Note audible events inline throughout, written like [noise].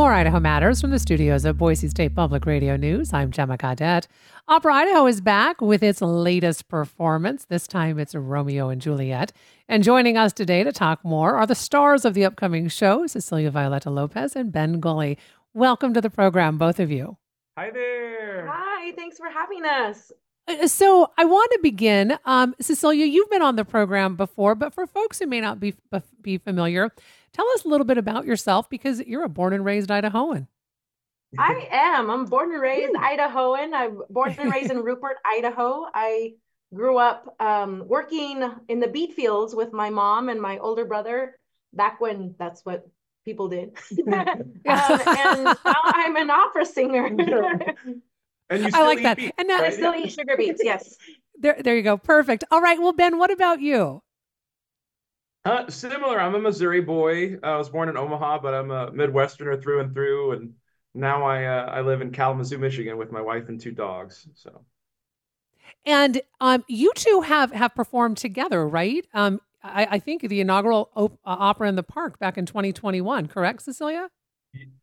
More Idaho Matters from the studios of Boise State Public Radio News. I'm Gemma Gaudette. Opera Idaho is back with its latest performance. This time it's Romeo and Juliet. And joining us today to talk more are the stars of the upcoming show, Cecilia Violetta Lopez and Ben Gulley. Welcome to the program, both of you. Hi there. Hi, thanks for having us. Uh, so I want to begin. Um, Cecilia, you've been on the program before, but for folks who may not be, be familiar, Tell us a little bit about yourself because you're a born and raised Idahoan. I am. I'm born and raised Idahoan. I'm born and raised in [laughs] Rupert, Idaho. I grew up um, working in the beet fields with my mom and my older brother back when that's what people did. [laughs] um, and now I'm an opera singer. [laughs] and you I like that. Beets, and now right? I still eat sugar beets. Yes. There, there you go. Perfect. All right. Well, Ben, what about you? Uh, similar. I'm a Missouri boy. I was born in Omaha, but I'm a Midwesterner through and through. And now I uh, I live in Kalamazoo, Michigan, with my wife and two dogs. So. And um, you two have have performed together, right? Um, I, I think the inaugural op- uh, opera in the park back in 2021. Correct, Cecilia?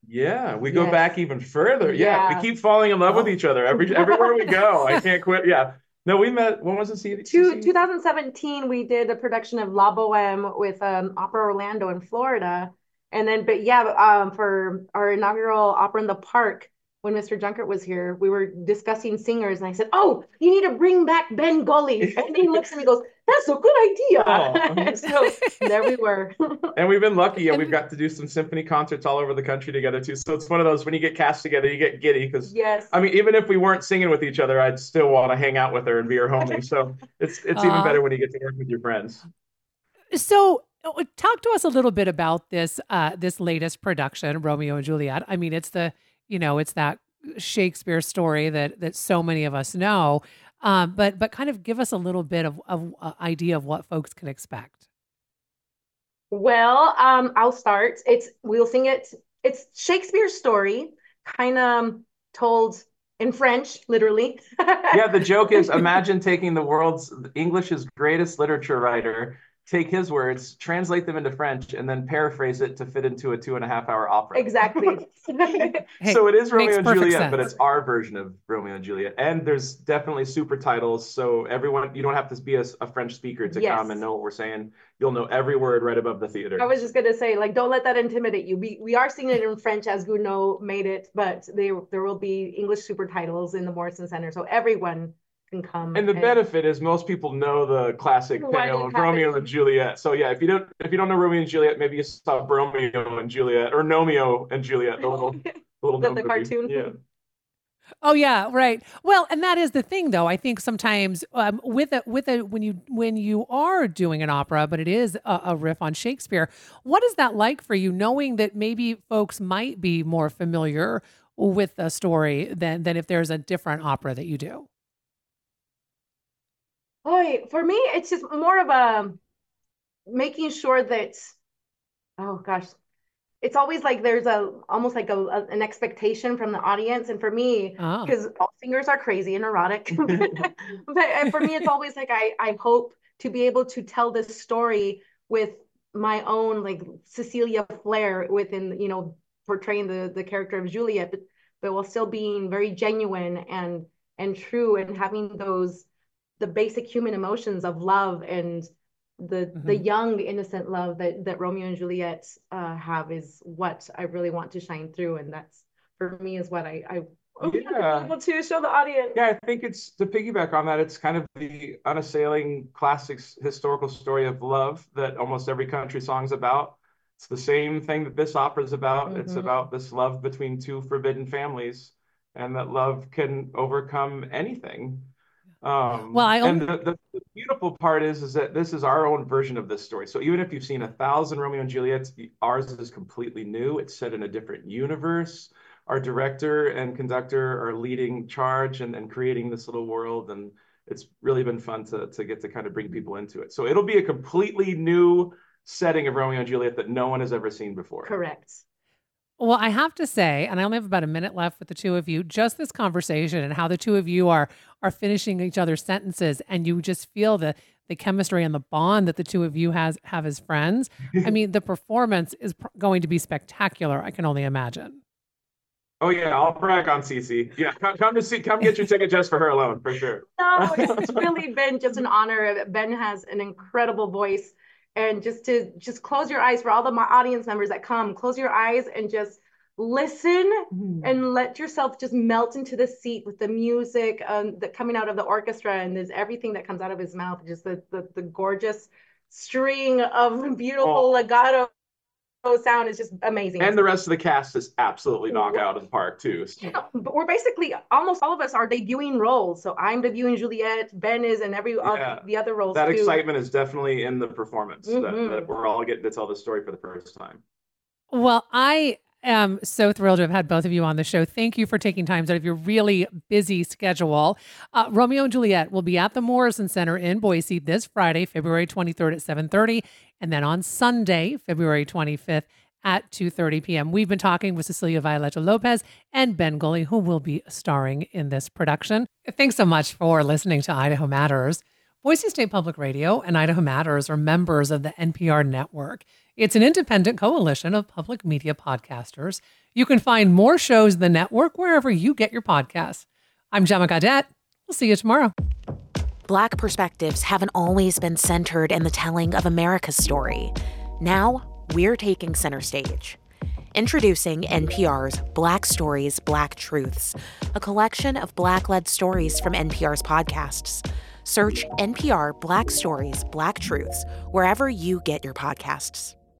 Yeah, we go back even further. Yeah. yeah. we keep falling in love oh. with each other every everywhere we go. I can't quit. Yeah, no, we met. When was it? Two, 2017, we did a production of La Boheme with um, Opera Orlando in Florida, and then, but yeah, um, for our inaugural Opera in the Park, when Mr. Junkert was here, we were discussing singers, and I said, "Oh, you need to bring back Ben Gulley." And he looks at me, and goes, "That's a good idea." Oh. [laughs] so there we were. [laughs] and we've been lucky, and we've got to do some symphony concerts all over the country together too. So it's one of those when you get cast together, you get giddy because yes. I mean, even if we weren't singing with each other, I'd still want to hang out with her and be her homie. So it's it's uh, even better when you get to work with your friends. So uh, talk to us a little bit about this uh, this latest production, Romeo and Juliet. I mean, it's the you know, it's that Shakespeare story that that so many of us know. Um, but but kind of give us a little bit of, of uh, idea of what folks can expect. Well, um, I'll start. It's we'll sing it. It's Shakespeare's story, kind of told in French, literally. yeah, the joke is [laughs] imagine taking the world's English's greatest literature writer take his words, translate them into French, and then paraphrase it to fit into a two and a half hour opera. Exactly. hey, [laughs] [laughs] so it is Romeo and Juliet, sense. but it's our version of Romeo and Juliet. And there's definitely super titles. So everyone, you don't have to be a, a French speaker to yes. come and know what we're saying. You'll know every word right above the theater. I was just gonna say, like, don't let that intimidate you. We we are singing it in French as Gounod made it, but they, there will be English super titles in the Morrison Center. So everyone can come. And the and... benefit is most people know the classic tale of Romeo and Juliet. So yeah, if you don't if you don't know Romeo and Juliet, maybe you saw Romeo and Juliet or Gnomeo and Juliet, the little [laughs] little the, the cartoon. Yeah. Oh yeah, right. Well, and that is the thing, though. I think sometimes um, with a with a when you when you are doing an opera, but it is a, a, riff on Shakespeare. What is that like for you, knowing that maybe folks might be more familiar with the story than than if there's a different opera that you do? Boy, for me, it's just more of a making sure that, oh gosh, it's always like there's a almost like a, a an expectation from the audience. And for me, because oh. all singers are crazy and erotic, [laughs] [laughs] but uh, for me, it's always like I I hope to be able to tell this story with my own like Cecilia flair within you know portraying the the character of Juliet, but but while still being very genuine and and true and having those the basic human emotions of love and the mm-hmm. the young innocent love that that Romeo and Juliet uh, have is what I really want to shine through, and that's for me is what I I yeah. able to show the audience. Yeah, I think it's to piggyback on that. It's kind of the unassailing classics historical story of love that almost every country song's about. It's the same thing that this opera is about. Mm-hmm. It's about this love between two forbidden families, and that love can overcome anything. Um, well, I and the, the, the, beautiful part is is that this is our own version of this story. So even if you've seen a thousand Romeo and Juliet's, ours is completely new. It's set in a different universe. Our director and conductor are leading charge and, and creating this little world, and it's really been fun to to get to kind of bring people into it. So it'll be a completely new setting of Romeo and Juliet that no one has ever seen before. Correct. Well, I have to say, and I only have about a minute left with the two of you, just this conversation and how the two of you are are finishing each other's sentences and you just feel the the chemistry and the bond that the two of you has have as friends. I mean, the performance is pr- going to be spectacular. I can only imagine. Oh yeah, I'll brag on Cece. Yeah, come, come to see, come get your ticket just for her alone, for sure. [laughs] No, it's really been just an honor. Ben has an incredible voice, and just to just close your eyes for all the my audience members that come, close your eyes and just listen mm-hmm. and let yourself just melt into the seat with the music um, that coming out of the orchestra and there's everything that comes out of his mouth, just the the, the gorgeous string of beautiful oh. legato sound is just amazing. And the rest of the cast is absolutely knock out of the park too. So. Yeah, but we're basically almost all of us are debuting roles. So I'm debuting Juliet, Ben is, and every yeah. the other roles. That too. excitement is definitely in the performance mm-hmm. that, that we're all getting to tell the story for the first time. Well, I am so thrilled to have had both of you on the show. Thank you for taking time out of your really busy schedule. Uh, Romeo and Juliet will be at the Morrison Center in Boise this Friday, February 23rd at 7:30, and then on Sunday, February 25th at 2:30 p.m. We've been talking with Cecilia Violetta Lopez and Ben Gulley, who will be starring in this production. Thanks so much for listening to Idaho Matters. Boise State Public Radio and Idaho Matters are members of the NPR network. It's an independent coalition of public media podcasters. You can find more shows in the network wherever you get your podcasts. I'm Gemma Gaudette. We'll see you tomorrow. Black perspectives haven't always been centered in the telling of America's story. Now, we're taking center stage. Introducing NPR's Black Stories, Black Truths, a collection of Black led stories from NPR's podcasts. Search NPR Black Stories, Black Truths wherever you get your podcasts.